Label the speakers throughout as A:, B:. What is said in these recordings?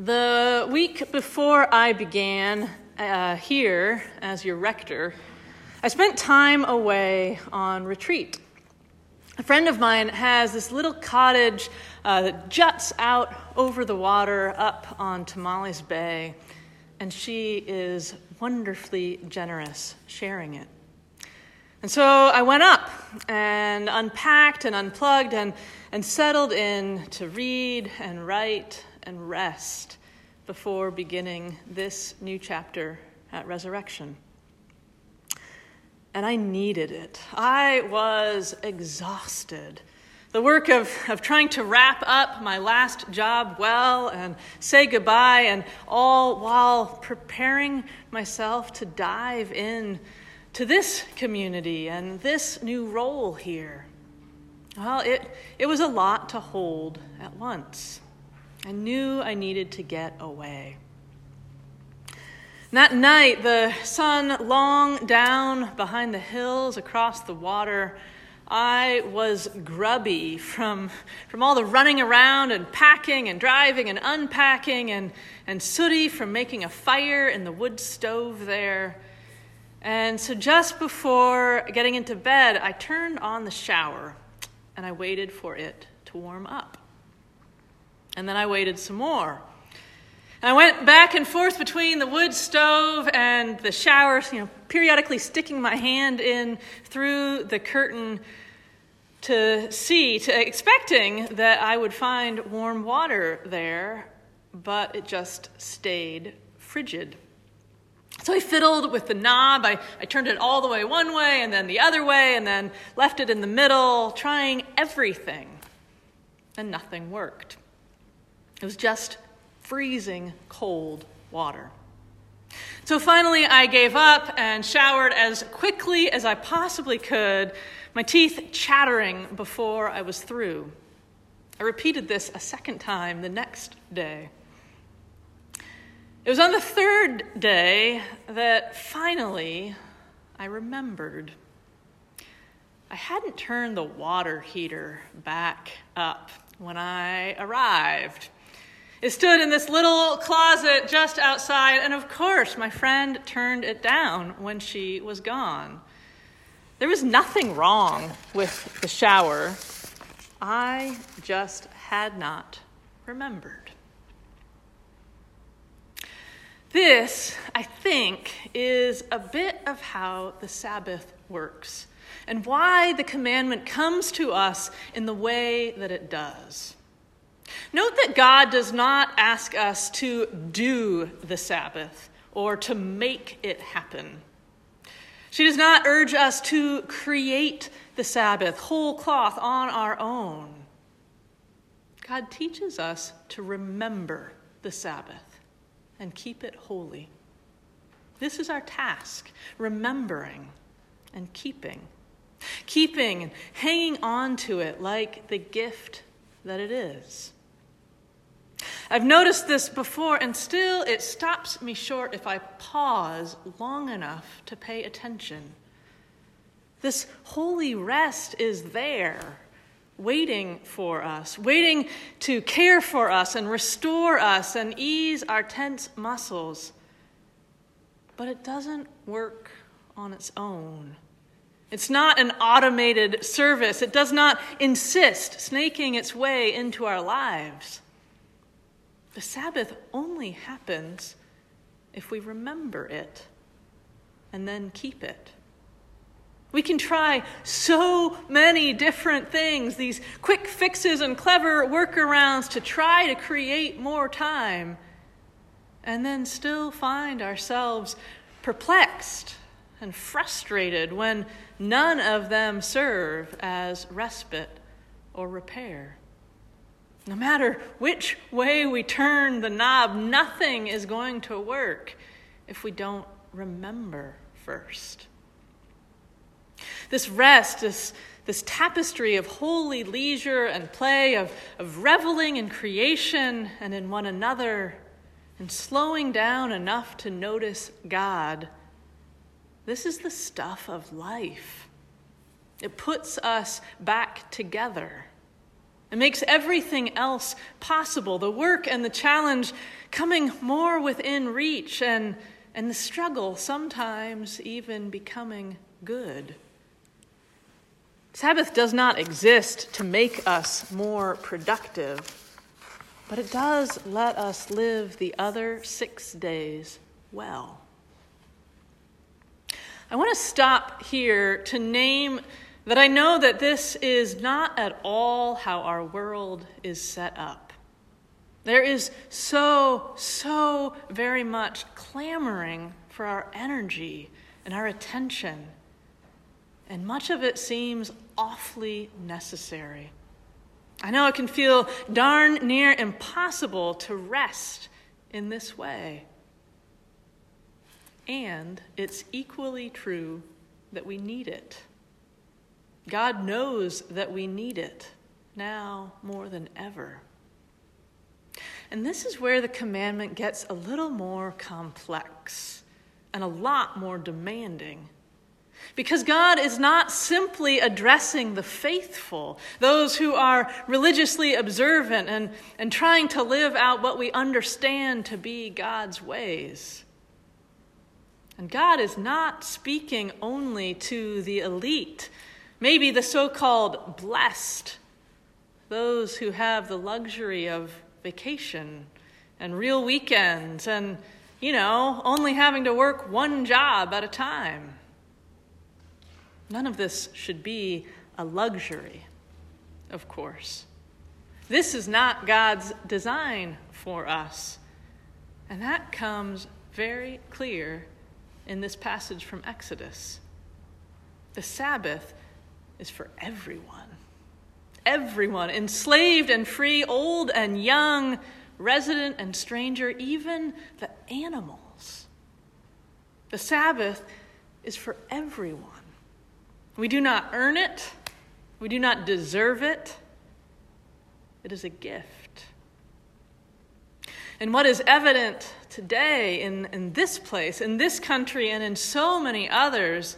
A: The week before I began uh, here as your rector, I spent time away on retreat. A friend of mine has this little cottage uh, that juts out over the water up on Tomales Bay, and she is wonderfully generous sharing it. And so I went up and unpacked and unplugged and, and settled in to read and write and rest before beginning this new chapter at resurrection. And I needed it. I was exhausted. The work of, of trying to wrap up my last job well and say goodbye, and all while preparing myself to dive in to this community and this new role here. Well, it, it was a lot to hold at once. I knew I needed to get away. That night, the sun long down behind the hills across the water, I was grubby from, from all the running around and packing and driving and unpacking, and, and sooty from making a fire in the wood stove there. And so, just before getting into bed, I turned on the shower and I waited for it to warm up. And then I waited some more. And I went back and forth between the wood stove and the shower, you know, periodically sticking my hand in through the curtain to see, to expecting that I would find warm water there, but it just stayed frigid. So I fiddled with the knob. I, I turned it all the way one way and then the other way and then left it in the middle, trying everything. And nothing worked. It was just freezing cold water. So finally, I gave up and showered as quickly as I possibly could, my teeth chattering before I was through. I repeated this a second time the next day. It was on the third day that finally I remembered. I hadn't turned the water heater back up when I arrived. It stood in this little closet just outside, and of course, my friend turned it down when she was gone. There was nothing wrong with the shower. I just had not remembered. This, I think, is a bit of how the Sabbath works and why the commandment comes to us in the way that it does. Note that God does not ask us to do the Sabbath or to make it happen. She does not urge us to create the Sabbath whole cloth on our own. God teaches us to remember the Sabbath and keep it holy. This is our task remembering and keeping. Keeping and hanging on to it like the gift that it is. I've noticed this before, and still it stops me short if I pause long enough to pay attention. This holy rest is there, waiting for us, waiting to care for us and restore us and ease our tense muscles. But it doesn't work on its own. It's not an automated service. It does not insist, snaking its way into our lives. The Sabbath only happens if we remember it and then keep it. We can try so many different things, these quick fixes and clever workarounds to try to create more time, and then still find ourselves perplexed and frustrated when none of them serve as respite or repair. No matter which way we turn the knob, nothing is going to work if we don't remember first. This rest, this, this tapestry of holy leisure and play, of, of reveling in creation and in one another, and slowing down enough to notice God, this is the stuff of life. It puts us back together. It makes everything else possible the work and the challenge coming more within reach, and, and the struggle sometimes even becoming good. Sabbath does not exist to make us more productive, but it does let us live the other six days well. I want to stop here to name that I know that this is not at all how our world is set up. There is so, so very much clamoring for our energy and our attention, and much of it seems awfully necessary. I know it can feel darn near impossible to rest in this way. And it's equally true that we need it. God knows that we need it now more than ever. And this is where the commandment gets a little more complex and a lot more demanding. Because God is not simply addressing the faithful, those who are religiously observant and, and trying to live out what we understand to be God's ways. And God is not speaking only to the elite, maybe the so called blessed, those who have the luxury of vacation and real weekends and, you know, only having to work one job at a time. None of this should be a luxury, of course. This is not God's design for us. And that comes very clear in this passage from Exodus. The Sabbath is for everyone. Everyone, enslaved and free, old and young, resident and stranger, even the animals. The Sabbath is for everyone. We do not earn it, we do not deserve it. It is a gift. And what is evident today in, in this place, in this country, and in so many others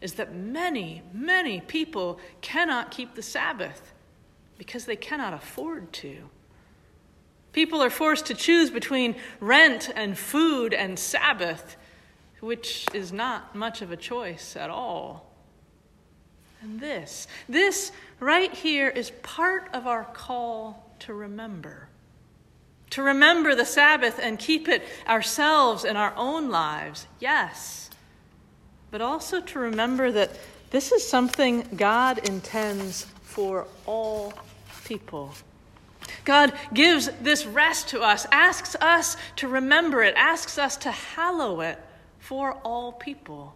A: is that many, many people cannot keep the Sabbath because they cannot afford to. People are forced to choose between rent and food and Sabbath, which is not much of a choice at all. And this, this right here is part of our call to remember to remember the Sabbath and keep it ourselves in our own lives, yes, but also to remember that this is something God intends for all people. God gives this rest to us, asks us to remember it, asks us to hallow it for all people.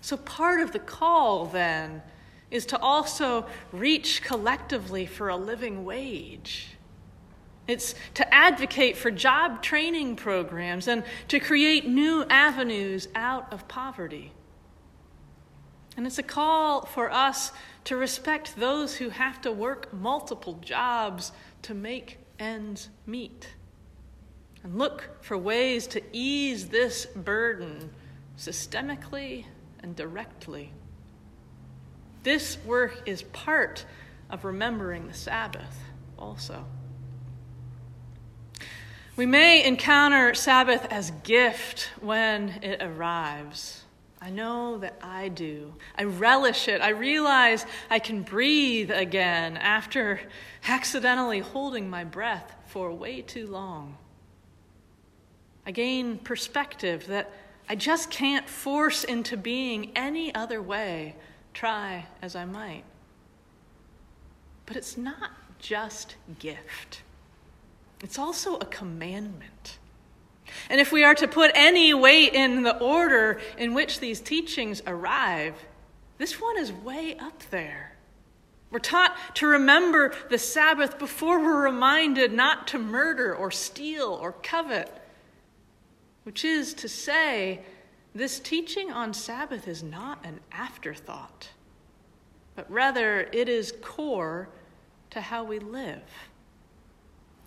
A: So, part of the call then is to also reach collectively for a living wage it's to advocate for job training programs and to create new avenues out of poverty. And it's a call for us to respect those who have to work multiple jobs to make ends meet. And look for ways to ease this burden systemically and directly. This work is part of remembering the Sabbath also. We may encounter Sabbath as gift when it arrives. I know that I do. I relish it. I realize I can breathe again after accidentally holding my breath for way too long. I gain perspective that I just can't force into being any other way, try as I might. But it's not just gift. It's also a commandment. And if we are to put any weight in the order in which these teachings arrive, this one is way up there. We're taught to remember the Sabbath before we're reminded not to murder or steal or covet, which is to say, this teaching on Sabbath is not an afterthought, but rather it is core to how we live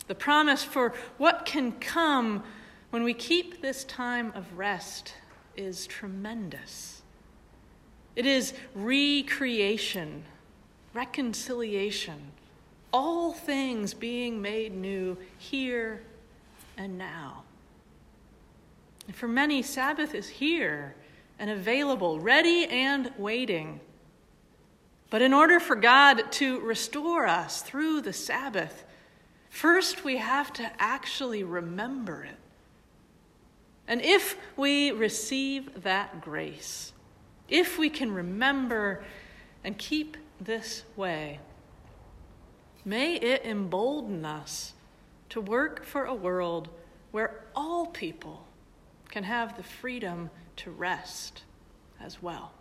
A: the promise for what can come when we keep this time of rest is tremendous. It is recreation, reconciliation, all things being made new here and now. And for many, Sabbath is here and available, ready and waiting. But in order for God to restore us through the Sabbath, first we have to actually remember it. And if we receive that grace, if we can remember and keep this way, may it embolden us to work for a world where all people can have the freedom to rest as well.